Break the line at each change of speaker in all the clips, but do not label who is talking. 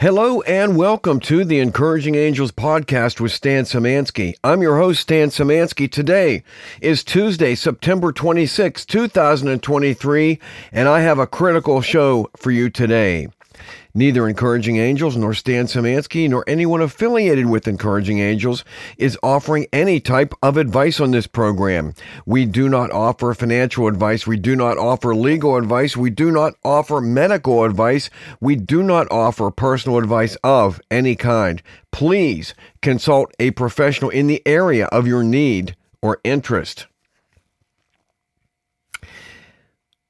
Hello and welcome to the Encouraging Angels podcast with Stan Samansky. I'm your host, Stan Samansky. Today is Tuesday, September 26, 2023, and I have a critical show for you today. Neither Encouraging Angels nor Stan Samansky nor anyone affiliated with Encouraging Angels is offering any type of advice on this program. We do not offer financial advice. We do not offer legal advice. We do not offer medical advice. We do not offer personal advice of any kind. Please consult a professional in the area of your need or interest.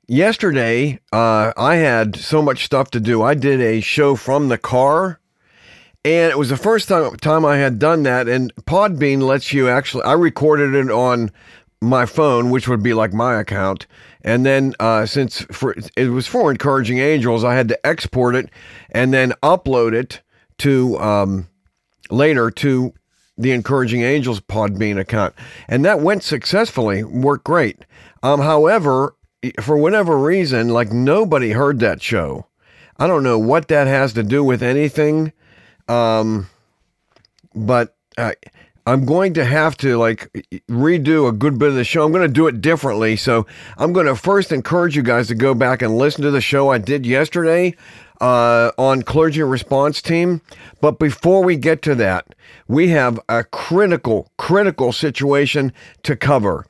Yesterday uh, I had so much stuff to do. I did a show from the car, and it was the first time time I had done that. And Podbean lets you actually. I recorded it on my phone, which would be like my account, and then uh, since for, it was for encouraging angels, I had to export it and then upload it to um, later to the encouraging angels Podbean account, and that went successfully, worked great. Um, however, for whatever reason, like nobody heard that show. I don't know what that has to do with anything. Um, but I'm going to have to like redo a good bit of the show. I'm going to do it differently. So I'm going to first encourage you guys to go back and listen to the show I did yesterday uh, on Clergy Response Team. But before we get to that, we have a critical, critical situation to cover.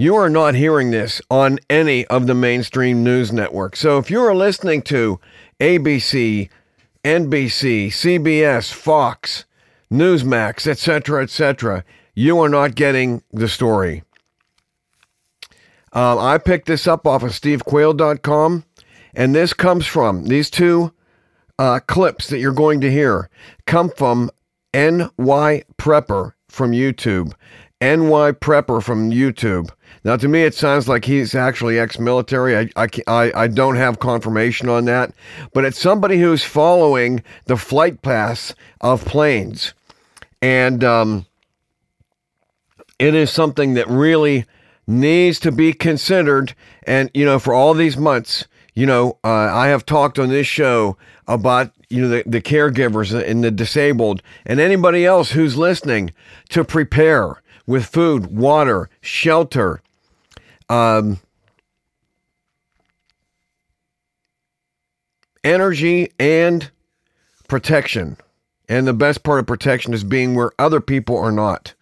You are not hearing this on any of the mainstream news networks. So if you are listening to ABC, NBC, CBS, Fox, Newsmax, etc., etc., you are not getting the story. Um, I picked this up off of stevequayle.com, and this comes from these two uh, clips that you're going to hear come from NY Prepper from YouTube. NY Prepper from YouTube. Now, to me, it sounds like he's actually ex-military. I, I, I, I don't have confirmation on that, but it's somebody who's following the flight paths of planes, and um, it is something that really needs to be considered. And you know, for all these months, you know, uh, I have talked on this show about you know the, the caregivers and the disabled and anybody else who's listening to prepare with food, water, shelter, um, energy and protection. And the best part of protection is being where other people are not.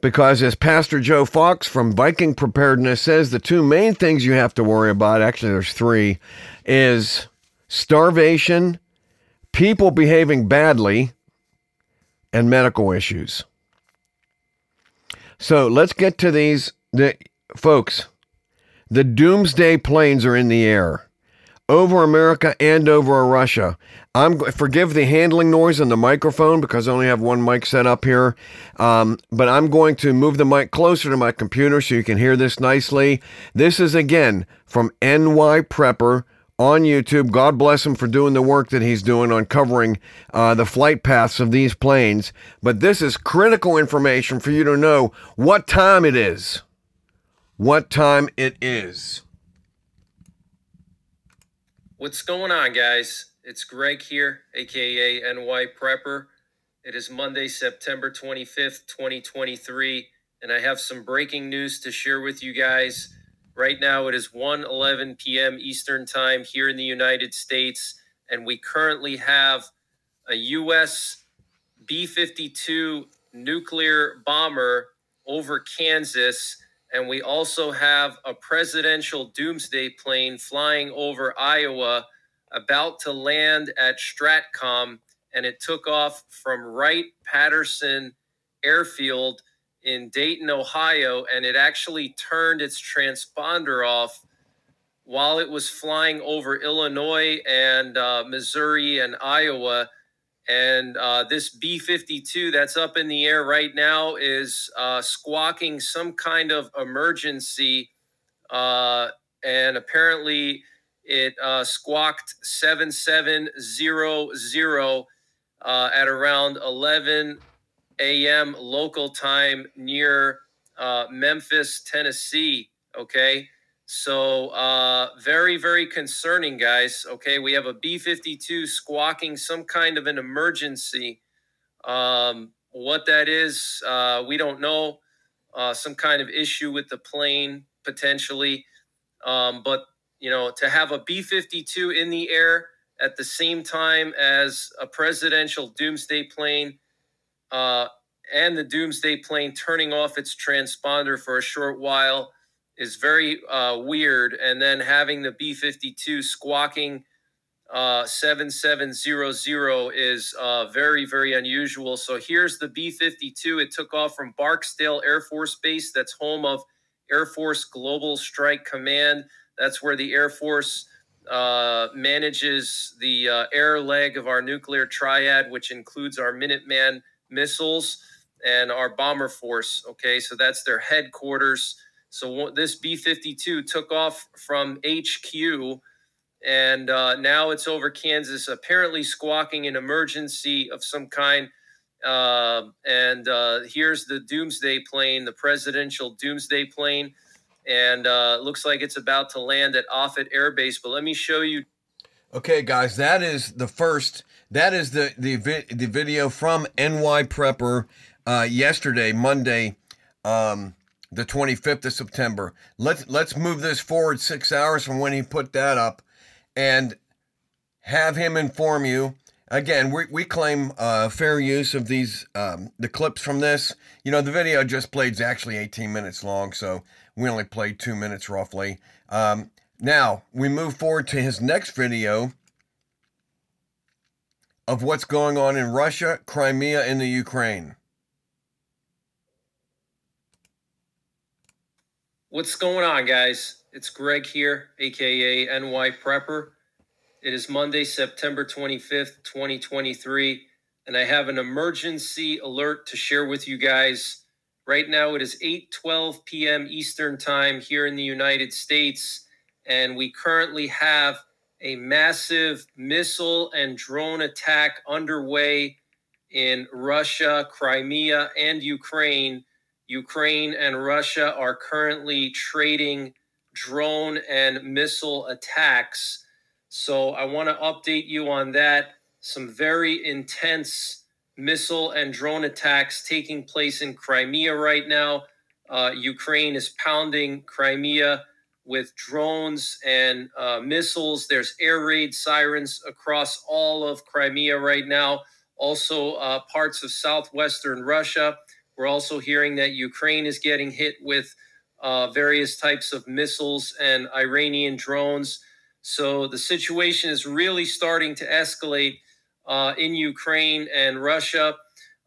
Because as Pastor Joe Fox from Viking Preparedness says, the two main things you have to worry about, actually, there's three, is starvation, people behaving badly, and medical issues. So let's get to these. The, folks, the doomsday planes are in the air over America and over Russia. I'm forgive the handling noise on the microphone because I only have one mic set up here. Um, but I'm going to move the mic closer to my computer so you can hear this nicely. This is again from NY Prepper on YouTube. God bless him for doing the work that he's doing on covering uh, the flight paths of these planes. But this is critical information for you to know what time it is what time it is.
What's going on, guys? It's Greg here, aka NY Prepper. It is Monday, September 25th, 2023, and I have some breaking news to share with you guys. Right now, it is 1:11 p.m. Eastern Time here in the United States, and we currently have a U.S. B 52 nuclear bomber over Kansas and we also have a presidential doomsday plane flying over Iowa about to land at Stratcom. And it took off from Wright Patterson Airfield in Dayton, Ohio. And it actually turned its transponder off while it was flying over Illinois and uh, Missouri and Iowa and uh, this B 52 that's up in the air right now is uh, squawking some kind of emergency. Uh, and apparently it uh, squawked 7700 uh, at around 11 a.m. local time near uh, Memphis, Tennessee. Okay. So, uh, very, very concerning, guys. Okay, we have a B 52 squawking some kind of an emergency. Um, what that is, uh, we don't know. Uh, some kind of issue with the plane, potentially. Um, but, you know, to have a B 52 in the air at the same time as a presidential doomsday plane uh, and the doomsday plane turning off its transponder for a short while is very uh, weird. And then having the B 52 squawking uh, 7700 is uh, very, very unusual. So here's the B 52. It took off from Barksdale Air Force Base, that's home of Air Force Global Strike Command. That's where the Air Force uh, manages the uh, air leg of our nuclear triad, which includes our Minuteman missiles and our bomber force. Okay, so that's their headquarters. So this B 52 took off from HQ and uh, now it's over Kansas, apparently squawking an emergency of some kind. Uh, and uh, here's the doomsday plane, the presidential doomsday plane. And uh, looks like it's about to land at Offutt Air Base. But let me show you.
Okay, guys, that is the first. That is the the, vi- the video from NY Prepper uh, yesterday, Monday. Um, the 25th of September. Let's let's move this forward six hours from when he put that up, and have him inform you. Again, we, we claim uh, fair use of these um, the clips from this. You know, the video just played is actually 18 minutes long, so we only played two minutes roughly. Um, now we move forward to his next video of what's going on in Russia, Crimea, and the Ukraine.
What's going on, guys? It's Greg here, aka NY Prepper. It is Monday, September 25th, 2023, and I have an emergency alert to share with you guys. Right now it is 8:12 p.m. Eastern Time here in the United States, and we currently have a massive missile and drone attack underway in Russia, Crimea, and Ukraine Ukraine and Russia are currently trading drone and missile attacks. So I want to update you on that. Some very intense missile and drone attacks taking place in Crimea right now. Uh, Ukraine is pounding Crimea with drones and uh, missiles. There's air raid sirens across all of Crimea right now, also uh, parts of southwestern Russia. We're also hearing that Ukraine is getting hit with uh, various types of missiles and Iranian drones. So the situation is really starting to escalate uh, in Ukraine and Russia.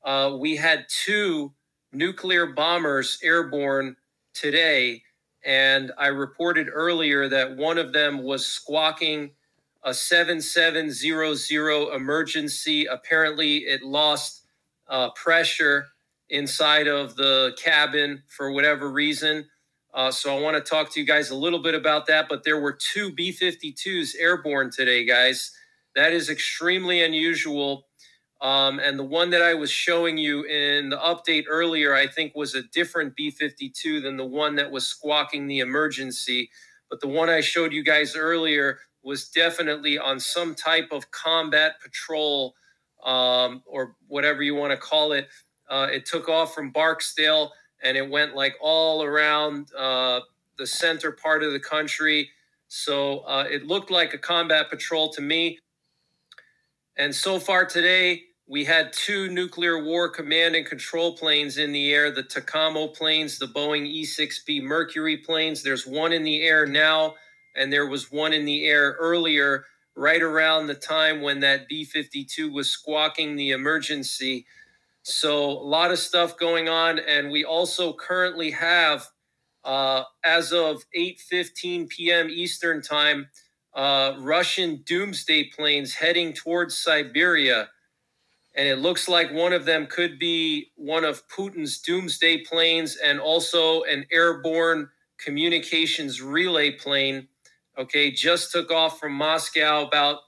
Uh, we had two nuclear bombers airborne today, and I reported earlier that one of them was squawking a 7700 emergency. Apparently, it lost uh, pressure inside of the cabin for whatever reason. Uh, so I want to talk to you guys a little bit about that. But there were two B 52s airborne today, guys. That is extremely unusual. Um, and the one that I was showing you in the update earlier, I think, was a different B 52 than the one that was squawking the emergency. But the one I showed you guys earlier was definitely on some type of combat patrol um, or whatever you want to call it uh, it took off from Barksdale and it went like all around uh, the center part of the country. So uh, it looked like a combat patrol to me. And so far today, we had two nuclear war command and control planes in the air the TACAMO planes, the Boeing E 6B Mercury planes. There's one in the air now, and there was one in the air earlier, right around the time when that B 52 was squawking the emergency. So a lot of stuff going on, and we also currently have, uh, as of 8:15 p.m. Eastern time, uh, Russian doomsday planes heading towards Siberia, and it looks like one of them could be one of Putin's doomsday planes, and also an airborne communications relay plane. Okay, just took off from Moscow about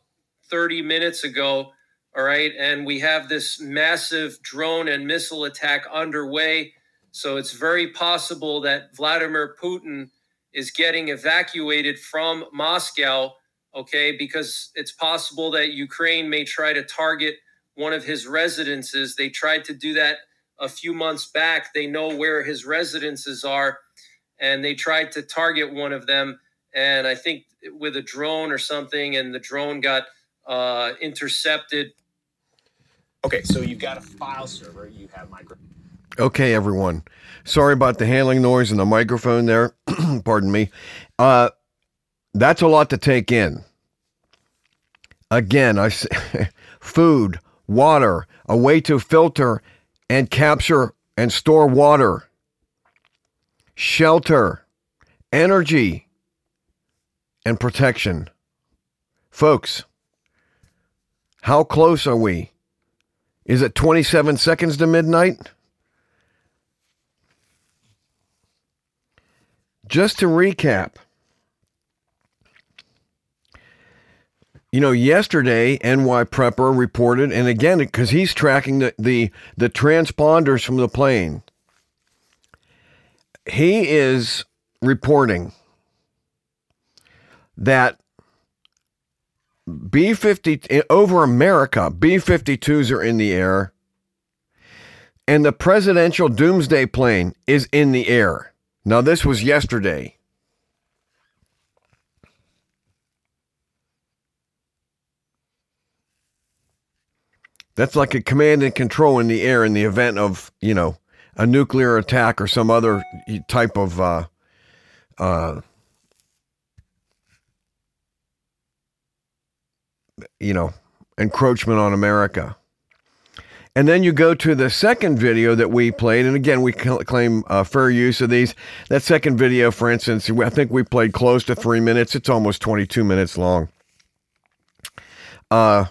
30 minutes ago all right. And we have this massive drone and missile attack underway. So it's very possible that Vladimir Putin is getting evacuated from Moscow, okay, because it's possible that Ukraine may try to target one of his residences. They tried to do that a few months back. They know where his residences are, and they tried to target one of them. And I think with a drone or something, and the drone got uh, intercepted.
Okay, so you've got a file server, you have micro.
Okay, everyone. Sorry about the handling noise and the microphone there. Pardon me. Uh, that's a lot to take in. Again, I say food, water, a way to filter and capture and store water, shelter, energy, and protection. Folks, how close are we? Is it 27 seconds to midnight? Just to recap, you know, yesterday NY Prepper reported, and again, because he's tracking the, the, the transponders from the plane, he is reporting that B 50 over America, B 52s are in the air, and the presidential doomsday plane is in the air. Now, this was yesterday. That's like a command and control in the air in the event of, you know, a nuclear attack or some other type of uh, uh, you know, encroachment on America. And then you go to the second video that we played, and again, we claim uh, fair use of these. That second video, for instance, I think we played close to three minutes. It's almost 22 minutes long. Uh,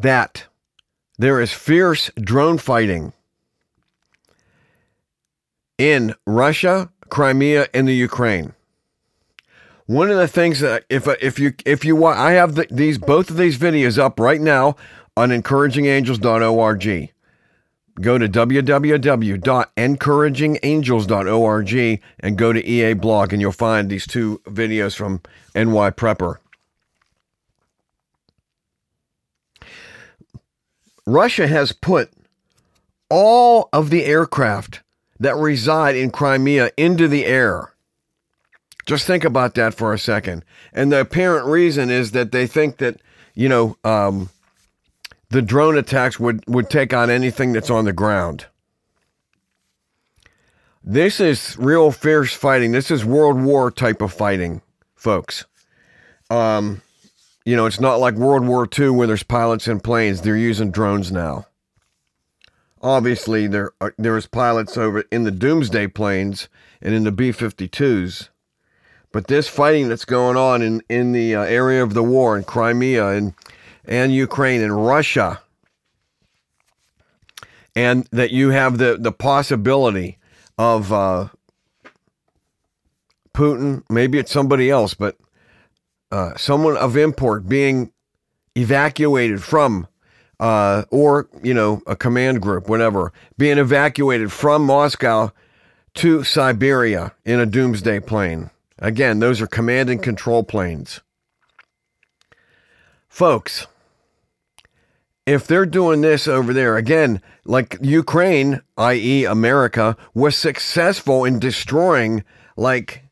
that there is fierce drone fighting in Russia, Crimea, and the Ukraine. One of the things that if uh, if you if you want, I have the, these both of these videos up right now on encouragingangels.org. Go to www.encouragingangels.org and go to EA blog and you'll find these two videos from NY Prepper. Russia has put all of the aircraft that reside in Crimea into the air. Just think about that for a second. And the apparent reason is that they think that, you know, um, the drone attacks would, would take on anything that's on the ground. This is real fierce fighting. This is World War type of fighting, folks. Um, you know, it's not like World War II where there's pilots and planes. They're using drones now. Obviously, there are, there is pilots over in the Doomsday planes and in the B-52s. But this fighting that's going on in, in the uh, area of the war in Crimea and, and Ukraine and Russia, and that you have the, the possibility of uh, Putin, maybe it's somebody else, but uh, someone of import being evacuated from, uh, or, you know, a command group, whatever, being evacuated from Moscow to Siberia in a doomsday plane. Again, those are command and control planes. Folks, if they're doing this over there, again, like Ukraine, i.e., America, was successful in destroying like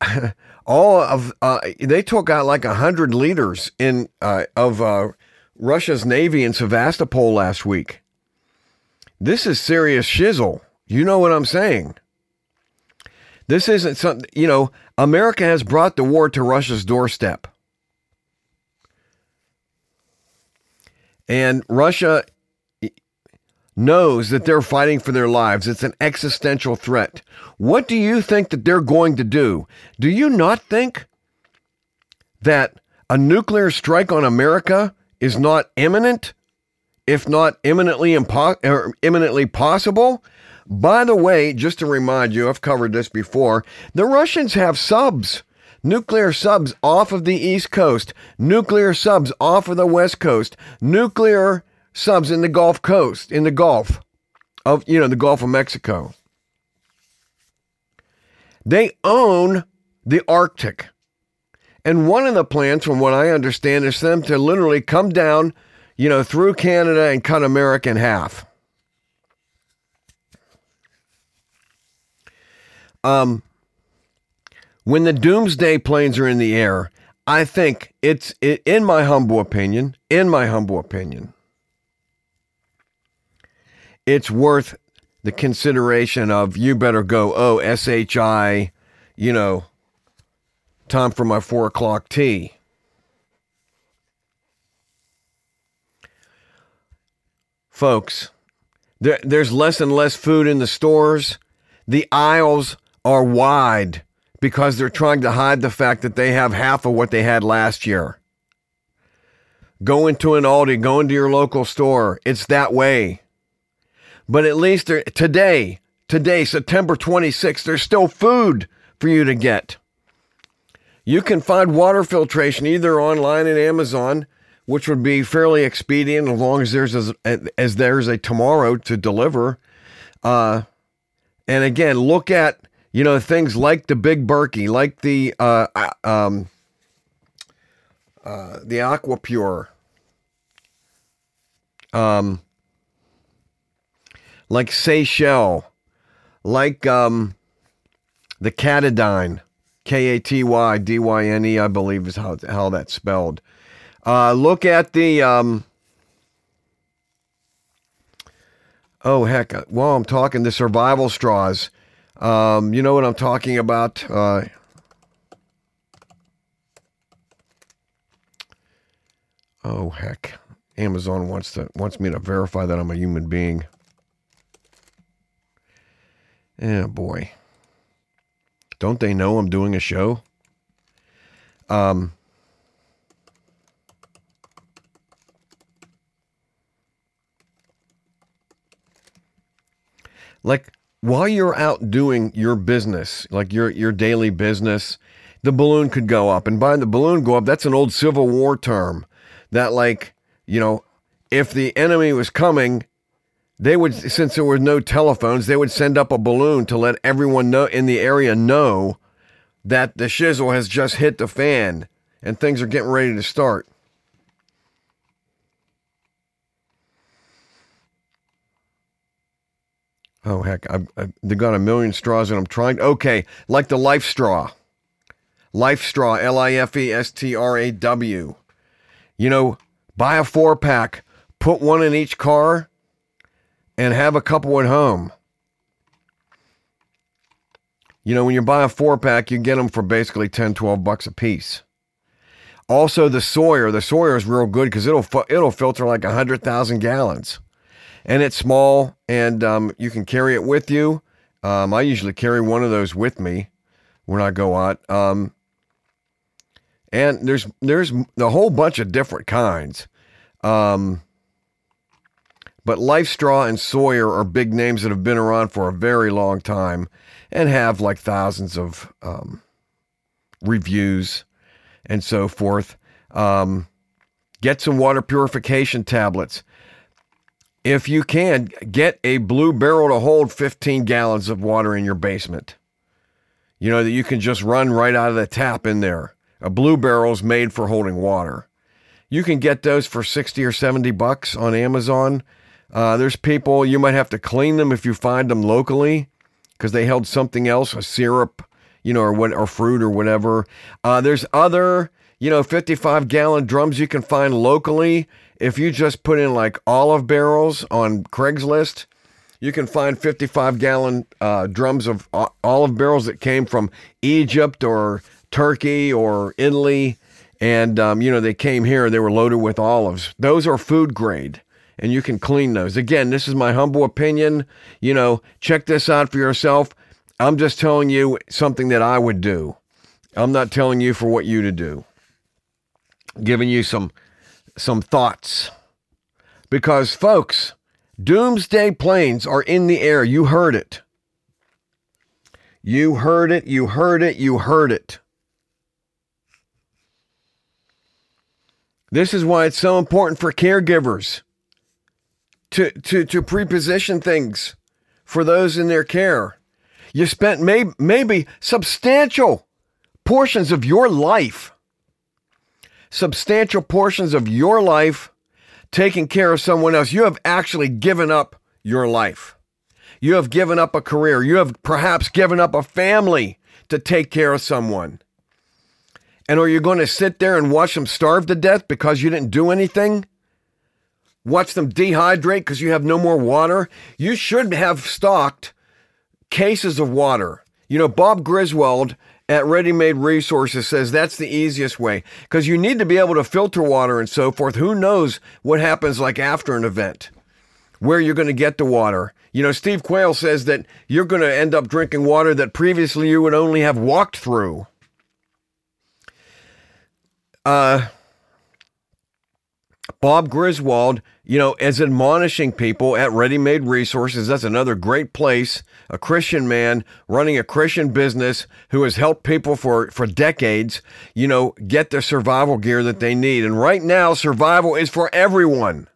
all of, uh, they took out like a hundred leaders in uh, of uh, Russia's navy in Sevastopol last week. This is serious shizzle. You know what I'm saying? This isn't something, you know, America has brought the war to Russia's doorstep. And Russia knows that they're fighting for their lives. It's an existential threat. What do you think that they're going to do? Do you not think that a nuclear strike on America is not imminent, if not imminently impo- or imminently possible? By the way, just to remind you, I've covered this before. The Russians have subs, nuclear subs off of the East Coast, nuclear subs off of the West Coast, nuclear subs in the Gulf Coast, in the Gulf. of you know the Gulf of Mexico. They own the Arctic. And one of the plans, from what I understand, is them to literally come down, you know, through Canada and cut America in half. Um, when the doomsday planes are in the air, I think it's, in my humble opinion, in my humble opinion, it's worth the consideration of you better go, oh, SHI, you know, time for my four o'clock tea. Folks, there, there's less and less food in the stores. The aisles are wide because they're trying to hide the fact that they have half of what they had last year. Go into an Aldi, go into your local store. It's that way. But at least today, today, September 26th, there's still food for you to get. You can find water filtration either online at Amazon, which would be fairly expedient as long as there's a, as there's a tomorrow to deliver. Uh, and again, look at you know things like the Big Berkey, like the uh, uh um, uh, the Aquapure, um, like Seychelles, like um, the Katydyn K A T Y D Y N E, I believe is how, how that's spelled. Uh, look at the. Um, oh, heck. While I'm talking, the survival straws. Um, you know what I'm talking about? Uh, oh, heck. Amazon wants to wants me to verify that I'm a human being. Yeah, boy. Don't they know I'm doing a show? Um, like while you're out doing your business, like your your daily business, the balloon could go up. And by the balloon go up, that's an old Civil War term. That like, you know, if the enemy was coming, they would since there were no telephones they would send up a balloon to let everyone know in the area know that the shizzle has just hit the fan and things are getting ready to start. Oh heck I, I, they got a million straws and i'm trying okay like the life straw. Life straw l-i-f-e-s-t-r-a-w you know buy a four pack put one in each car and have a couple at home. You know, when you buy a four pack, you get them for basically 10, 12 bucks a piece. Also, the Sawyer, the Sawyer is real good because it'll it'll filter like hundred thousand gallons, and it's small, and um, you can carry it with you. Um, I usually carry one of those with me when I go out. Um, and there's there's a whole bunch of different kinds. Um, but LifeStraw and Sawyer are big names that have been around for a very long time and have like thousands of um, reviews and so forth. Um, get some water purification tablets. If you can, get a blue barrel to hold 15 gallons of water in your basement. You know, that you can just run right out of the tap in there. A blue barrel is made for holding water. You can get those for 60 or 70 bucks on Amazon. Uh, there's people, you might have to clean them if you find them locally because they held something else, a syrup, you know, or what, or fruit or whatever. Uh, there's other, you know, 55 gallon drums you can find locally. If you just put in like olive barrels on Craigslist, you can find 55 gallon uh, drums of olive barrels that came from Egypt or Turkey or Italy. And, um, you know, they came here, they were loaded with olives. Those are food grade and you can clean those. Again, this is my humble opinion. You know, check this out for yourself. I'm just telling you something that I would do. I'm not telling you for what you to do. Giving you some some thoughts. Because folks, doomsday planes are in the air. You heard it. You heard it, you heard it, you heard it. This is why it's so important for caregivers to, to, to preposition things for those in their care. You spent may, maybe substantial portions of your life, substantial portions of your life taking care of someone else. You have actually given up your life. You have given up a career. You have perhaps given up a family to take care of someone. And are you going to sit there and watch them starve to death because you didn't do anything? Watch them dehydrate because you have no more water? You should have stocked cases of water. You know, Bob Griswold at Ready Made Resources says that's the easiest way because you need to be able to filter water and so forth. Who knows what happens like after an event, where you're going to get the water. You know, Steve Quayle says that you're going to end up drinking water that previously you would only have walked through. Uh, Bob Griswold, you know, as admonishing people at Ready Made Resources. That's another great place. A Christian man running a Christian business who has helped people for, for decades, you know, get the survival gear that they need. And right now, survival is for everyone.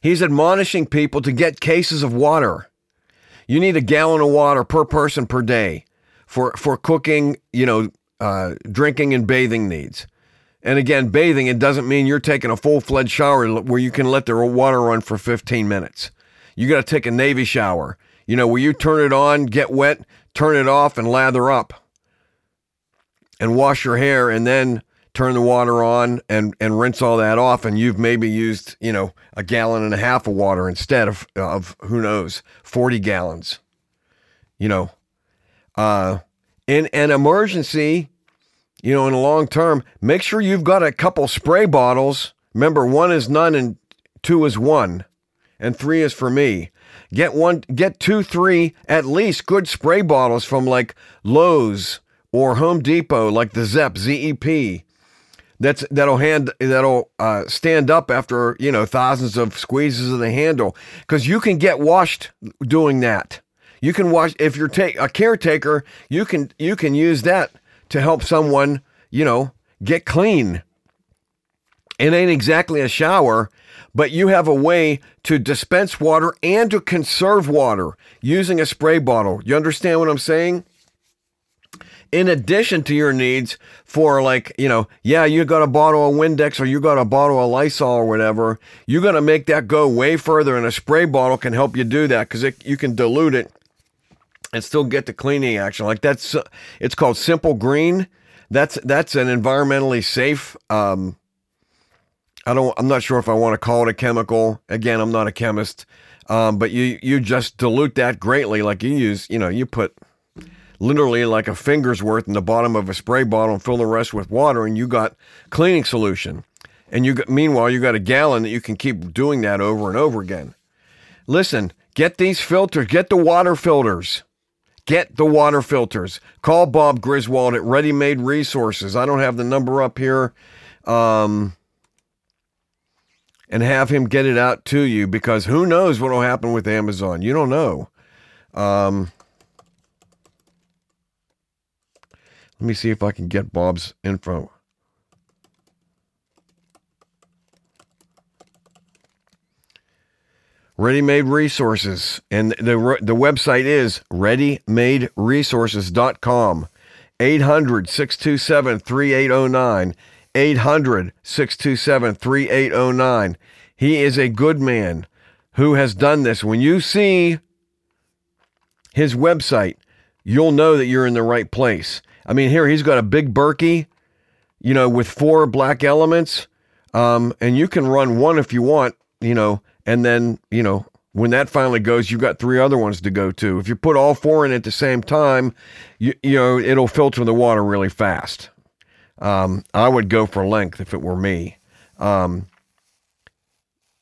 He's admonishing people to get cases of water. You need a gallon of water per person per day for, for cooking, you know, uh, drinking and bathing needs. And again, bathing, it doesn't mean you're taking a full fledged shower where you can let the water run for 15 minutes. You got to take a Navy shower, you know, where you turn it on, get wet, turn it off, and lather up and wash your hair, and then turn the water on and, and rinse all that off. And you've maybe used, you know, a gallon and a half of water instead of, of who knows, 40 gallons. You know, uh, in an emergency, you know, in the long term, make sure you've got a couple spray bottles. Remember, one is none and two is one, and three is for me. Get one, get two, three, at least good spray bottles from like Lowe's or Home Depot, like the Zep ZEP. That's that'll hand that'll uh, stand up after you know thousands of squeezes of the handle because you can get washed doing that. You can wash if you're take a caretaker. You can you can use that to help someone, you know, get clean. It ain't exactly a shower, but you have a way to dispense water and to conserve water using a spray bottle. You understand what I'm saying? In addition to your needs for like, you know, yeah, you got a bottle of Windex or you got a bottle of Lysol or whatever, you're going to make that go way further and a spray bottle can help you do that cuz you can dilute it and still get the cleaning action. Like that's it's called Simple Green. That's that's an environmentally safe. Um, I don't. I'm not sure if I want to call it a chemical. Again, I'm not a chemist. Um, but you you just dilute that greatly. Like you use, you know, you put literally like a finger's worth in the bottom of a spray bottle and fill the rest with water, and you got cleaning solution. And you meanwhile, you got a gallon that you can keep doing that over and over again. Listen, get these filters, get the water filters. Get the water filters. Call Bob Griswold at Ready Made Resources. I don't have the number up here. Um, and have him get it out to you because who knows what will happen with Amazon? You don't know. Um, let me see if I can get Bob's info. Ready Made Resources. And the, the website is readymaderesources.com. 800 627 3809. 800 627 3809. He is a good man who has done this. When you see his website, you'll know that you're in the right place. I mean, here he's got a big Berkey, you know, with four black elements. Um, and you can run one if you want, you know, and then, you know, when that finally goes, you've got three other ones to go to. If you put all four in at the same time, you, you know, it'll filter the water really fast. Um, I would go for length if it were me. Um,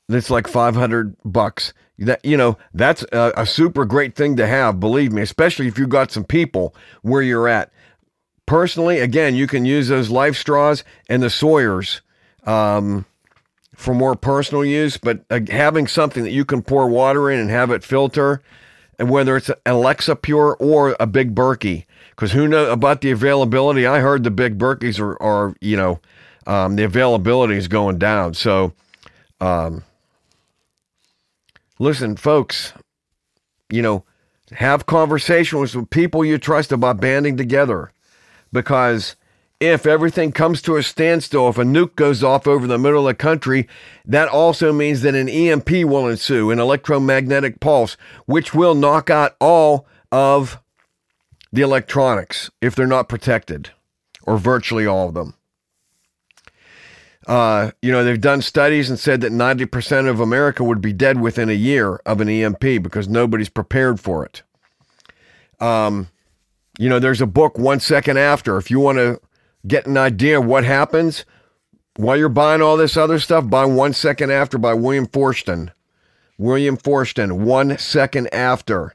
it's like 500 bucks. That, you know, that's a, a super great thing to have, believe me, especially if you've got some people where you're at. Personally, again, you can use those life straws and the Sawyers. Um, for more personal use, but uh, having something that you can pour water in and have it filter, and whether it's Alexa Pure or a Big Berkey, because who knows about the availability? I heard the Big Berkeys are, are you know, um, the availability is going down. So, um, listen, folks, you know, have conversations with people you trust about banding together because if everything comes to a standstill, if a nuke goes off over the middle of the country, that also means that an EMP will ensue, an electromagnetic pulse, which will knock out all of the electronics if they're not protected, or virtually all of them. Uh, you know, they've done studies and said that 90% of America would be dead within a year of an EMP because nobody's prepared for it. Um, you know, there's a book, One Second After. If you want to get an idea of what happens while you're buying all this other stuff, buy One Second After by William Forstchen. William Forstchen, One Second After.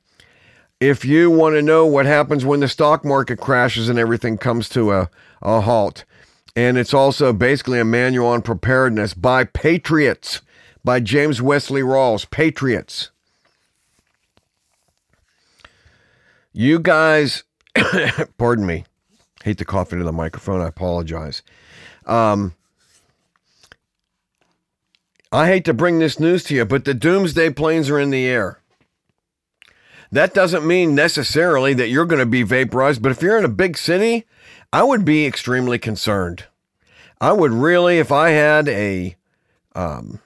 If you want to know what happens when the stock market crashes and everything comes to a, a halt, and it's also basically a manual on preparedness by Patriots, by James Wesley Rawles, Patriots. You guys, pardon me, hate to cough into the microphone. I apologize. Um, I hate to bring this news to you, but the doomsday planes are in the air. That doesn't mean necessarily that you're going to be vaporized, but if you're in a big city, I would be extremely concerned. I would really, if I had a um,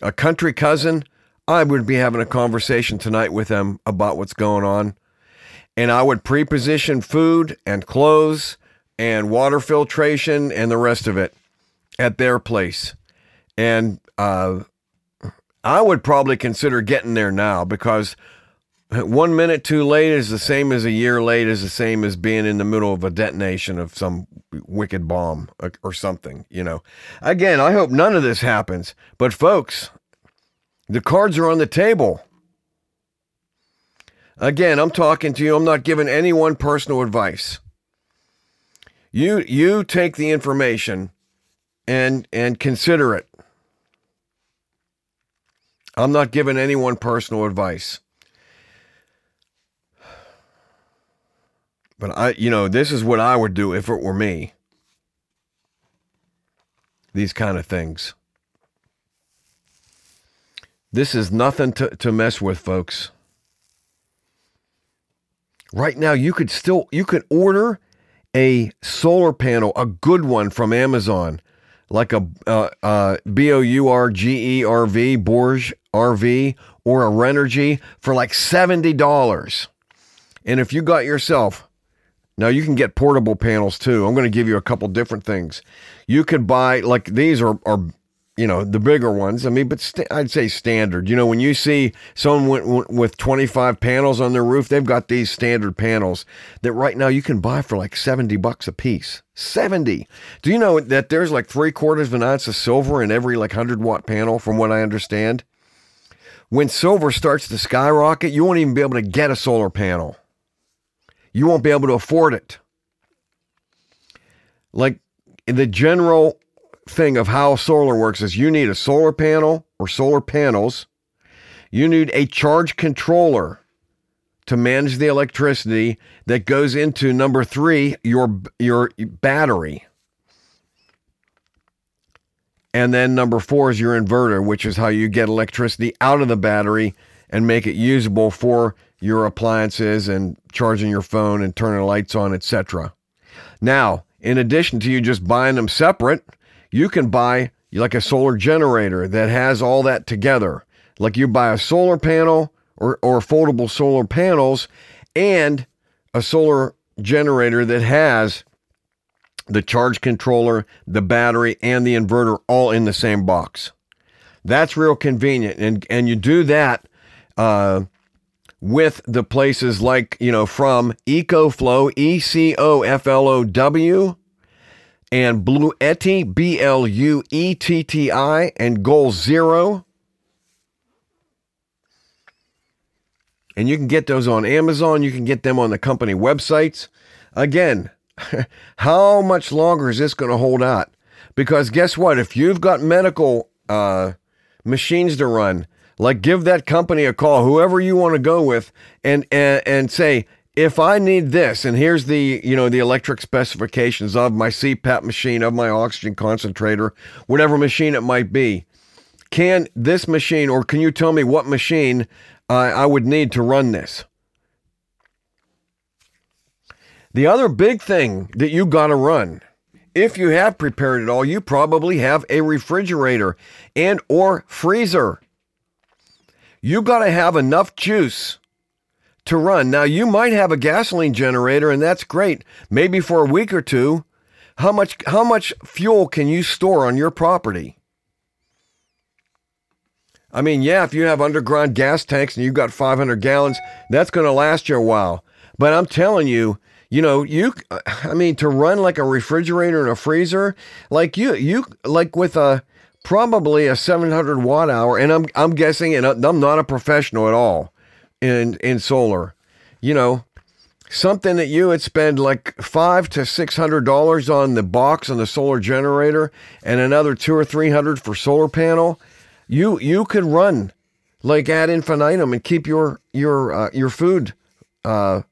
a country cousin, I would be having a conversation tonight with them about what's going on, and I would pre-position food and clothes and water filtration and the rest of it at their place, and uh, I would probably consider getting there now because one minute too late is the same as a year late is the same as being in the middle of a detonation of some wicked bomb or something you know. Again i hope none of this happens but folks the cards are on the table again i'm talking to you i'm not giving anyone personal advice you you take the information and and consider it i'm not giving anyone personal advice But I, you know, this is what I would do if it were me. These kind of things. This is nothing to, to mess with, folks. Right now, you could still you could order a solar panel, a good one from Amazon, like a uh, uh, B O U R G E R V Borge RV or a Renogy for like seventy dollars. And if you got yourself now you can get portable panels too. I'm going to give you a couple different things. You could buy like these are are you know the bigger ones. I mean, but st- I'd say standard. You know, when you see someone with 25 panels on their roof, they've got these standard panels that right now you can buy for like 70 bucks a piece. 70. Do you know that there's like three quarters of an ounce of silver in every like 100 watt panel, from what I understand? When silver starts to skyrocket, you won't even be able to get a solar panel you won't be able to afford it. Like the general thing of how solar works is you need a solar panel or solar panels. You need a charge controller to manage the electricity that goes into number 3 your your battery. And then number 4 is your inverter, which is how you get electricity out of the battery and make it usable for your appliances and charging your phone and turning lights on, etc. Now, in addition to you just buying them separate, you can buy like a solar generator that has all that together. Like you buy a solar panel or, or foldable solar panels and a solar generator that has the charge controller, the battery, and the inverter all in the same box. That's real convenient. And, and you do that uh, with the places like, you know, from EcoFlow, E C O F L O W, and Bluetti, B L U E T T I, and Goal Zero. And you can get those on Amazon. You can get them on the company websites. Again, how much longer is this going to hold out? Because guess what? If you've got medical uh, machines to run, like give that company a call, whoever you want to go with, and and, and say, if I need this, and here's the you know the electric specifications of my CPAP machine, of my oxygen concentrator, whatever machine it might be, can this machine, or can you tell me what machine uh, I would need to run this? The other big thing that you got to run, if you have prepared it all, you probably have a refrigerator and or freezer. You got to have enough juice to run. Now you might have a gasoline generator and that's great, maybe for a week or two. How much how much fuel can you store on your property? I mean, yeah, if you have underground gas tanks and you've got 500 gallons, that's going to last you a while. But I'm telling you, you know, you I mean to run like a refrigerator and a freezer, like you you like with a probably a 700 watt hour and I'm I'm guessing and I'm not a professional at all in in solar. You know, something that you would spend like five to six hundred dollars on the box on the solar generator and another two or three hundred for solar panel, you you could run like ad infinitum and keep your your uh, your food uh,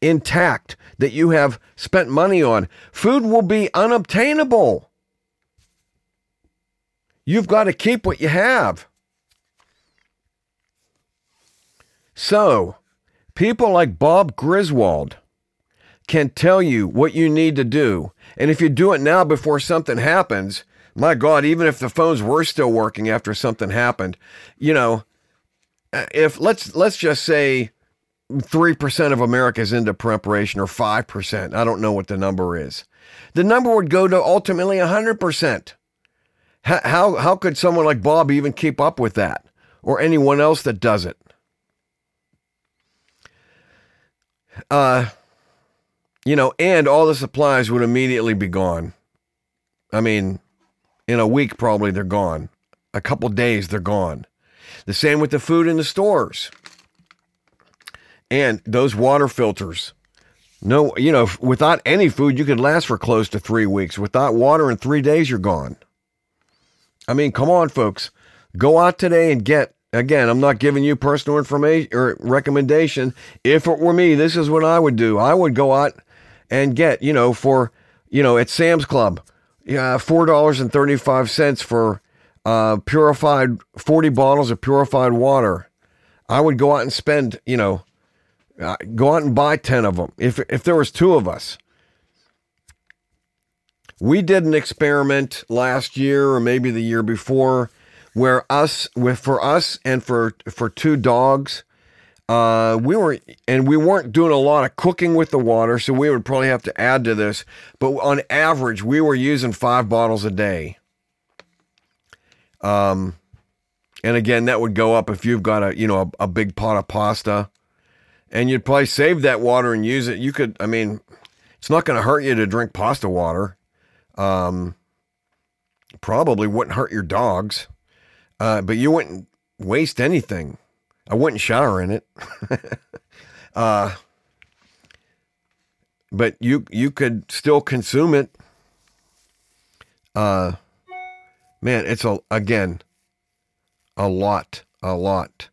intact that you have spent money on. Food will be unobtainable. You've got to keep what you have. So, people like Bob Griswold can tell you what you need to do. And if you do it now before something happens, my God, even if the phones were still working after something happened, you know, uh, if let's let's just say 3% of America is into preparation or 5%. I don't know what the number is. The number would go to ultimately 100%. How, how, how could someone like Bob even keep up with that or anyone else that does it? Uh, you know, and all the supplies would immediately be gone. I mean, in a week, probably they're gone. A couple days, they're gone. The same with the food in the stores. And those water filters. No, you know, without any food, you could last for close to three weeks. Without water, in three days, you're gone. I mean, come on, folks. Go out today and get, again, I'm not giving you personal information or recommendation. If it were me, this is what I would do. I would go out and get, you know, for, you know, at Sam's Club, yeah, $4.35 for uh, purified, 40 bottles of purified water. I would go out and spend, you know, uh, go out and buy 10 of them. If, if there was two of us, we did an experiment last year or maybe the year before where us with for us and for for two dogs uh, we were and we weren't doing a lot of cooking with the water so we would probably have to add to this but on average we were using five bottles a day um and again that would go up if you've got a you know a, a big pot of pasta and you'd probably save that water and use it. You could, I mean, it's not going to hurt you to drink pasta water. Um, probably wouldn't hurt your dogs, uh, but you wouldn't waste anything. I wouldn't shower in it. uh, but you you could still consume it. Uh, man, it's a again a lot, a lot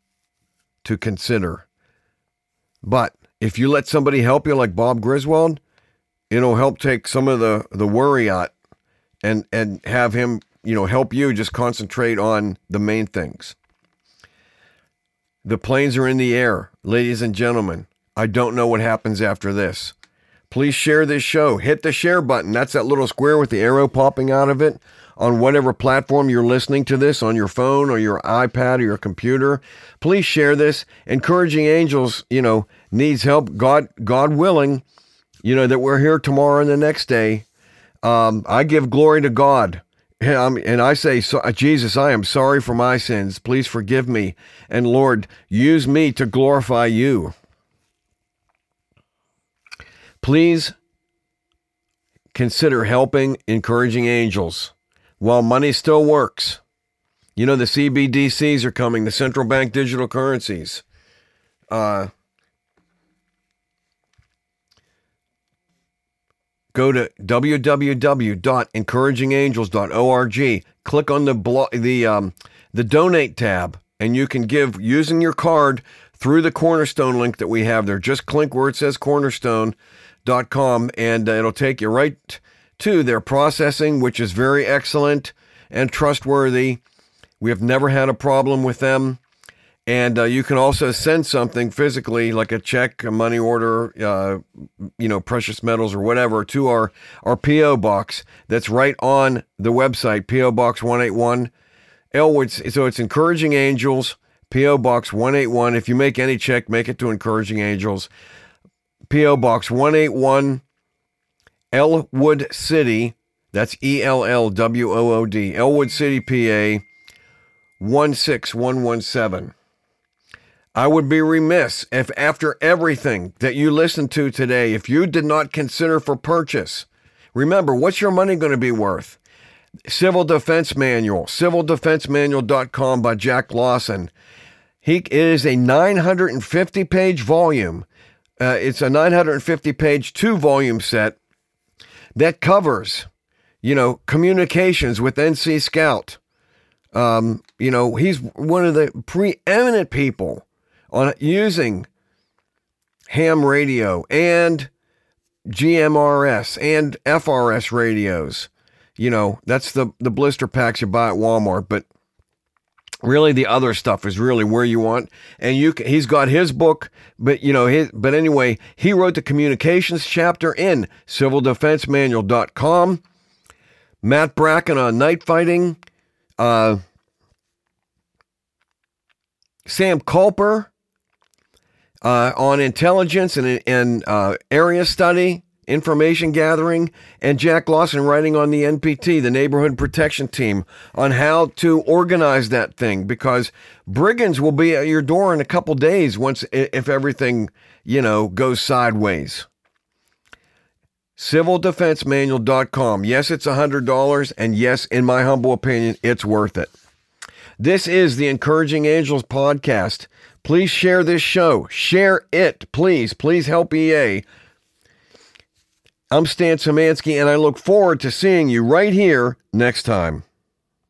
to consider. But if you let somebody help you like Bob Griswold, it'll help take some of the, the worry out and, and have him, you know, help you just concentrate on the main things. The planes are in the air, ladies and gentlemen. I don't know what happens after this. Please share this show. Hit the share button. That's that little square with the arrow popping out of it on whatever platform you're listening to this on your phone or your iPad or your computer. Please share this. Encouraging Angels, you know, needs help. God, God willing, you know, that we're here tomorrow and the next day. Um, I give glory to God. And I say, so, Jesus, I am sorry for my sins. Please forgive me. And Lord, use me to glorify you. Please consider helping encouraging angels while money still works. You know, the CBDCs are coming, the central bank digital currencies. Uh, go to www.encouragingangels.org. Click on the blo- the um, the donate tab, and you can give using your card through the Cornerstone link that we have there. Just click where it says Cornerstone.com, and uh, it'll take you right to their processing, which is very excellent and trustworthy. We have never had a problem with them. And uh, you can also send something physically, like a check, a money order, uh, you know, precious metals or whatever, to our, our P.O. box that's right on the website, P.O. Box 181, Ellwood. So it's Encouraging Angels, P.O. Box 181. If you make any check, make it to Encouraging Angels, P.O. Box 181, Ellwood City. That's E L L W O O D, Ellwood City, PA 16117. I would be remiss if, after everything that you listened to today, if you did not consider for purchase, remember, what's your money going to be worth? Civil Defense Manual, civildefensemanual.com by Jack Lawson. He, is a 950 page volume. Uh, it's a 950 page two volume set that covers, you know, communications with NC Scout. Um, you know, he's one of the preeminent people on using ham radio and GMRS and FRS radios. You know, that's the the blister packs you buy at Walmart, but really the other stuff is really where you want and you can, he's got his book but you know his but anyway he wrote the communications chapter in civildefensemanual.com matt bracken on night fighting uh, sam culper uh, on intelligence and, and uh, area study, information gathering, and Jack Lawson writing on the NPT, the Neighborhood Protection Team, on how to organize that thing because brigands will be at your door in a couple days once if everything you know goes sideways. CivilDefenseManual.com. Yes, it's $100, and yes, in my humble opinion, it's worth it. This is the Encouraging Angels podcast. Please share this show. Share it, please. Please help EA. I'm Stan Szymanski, and I look forward to seeing you right here next time.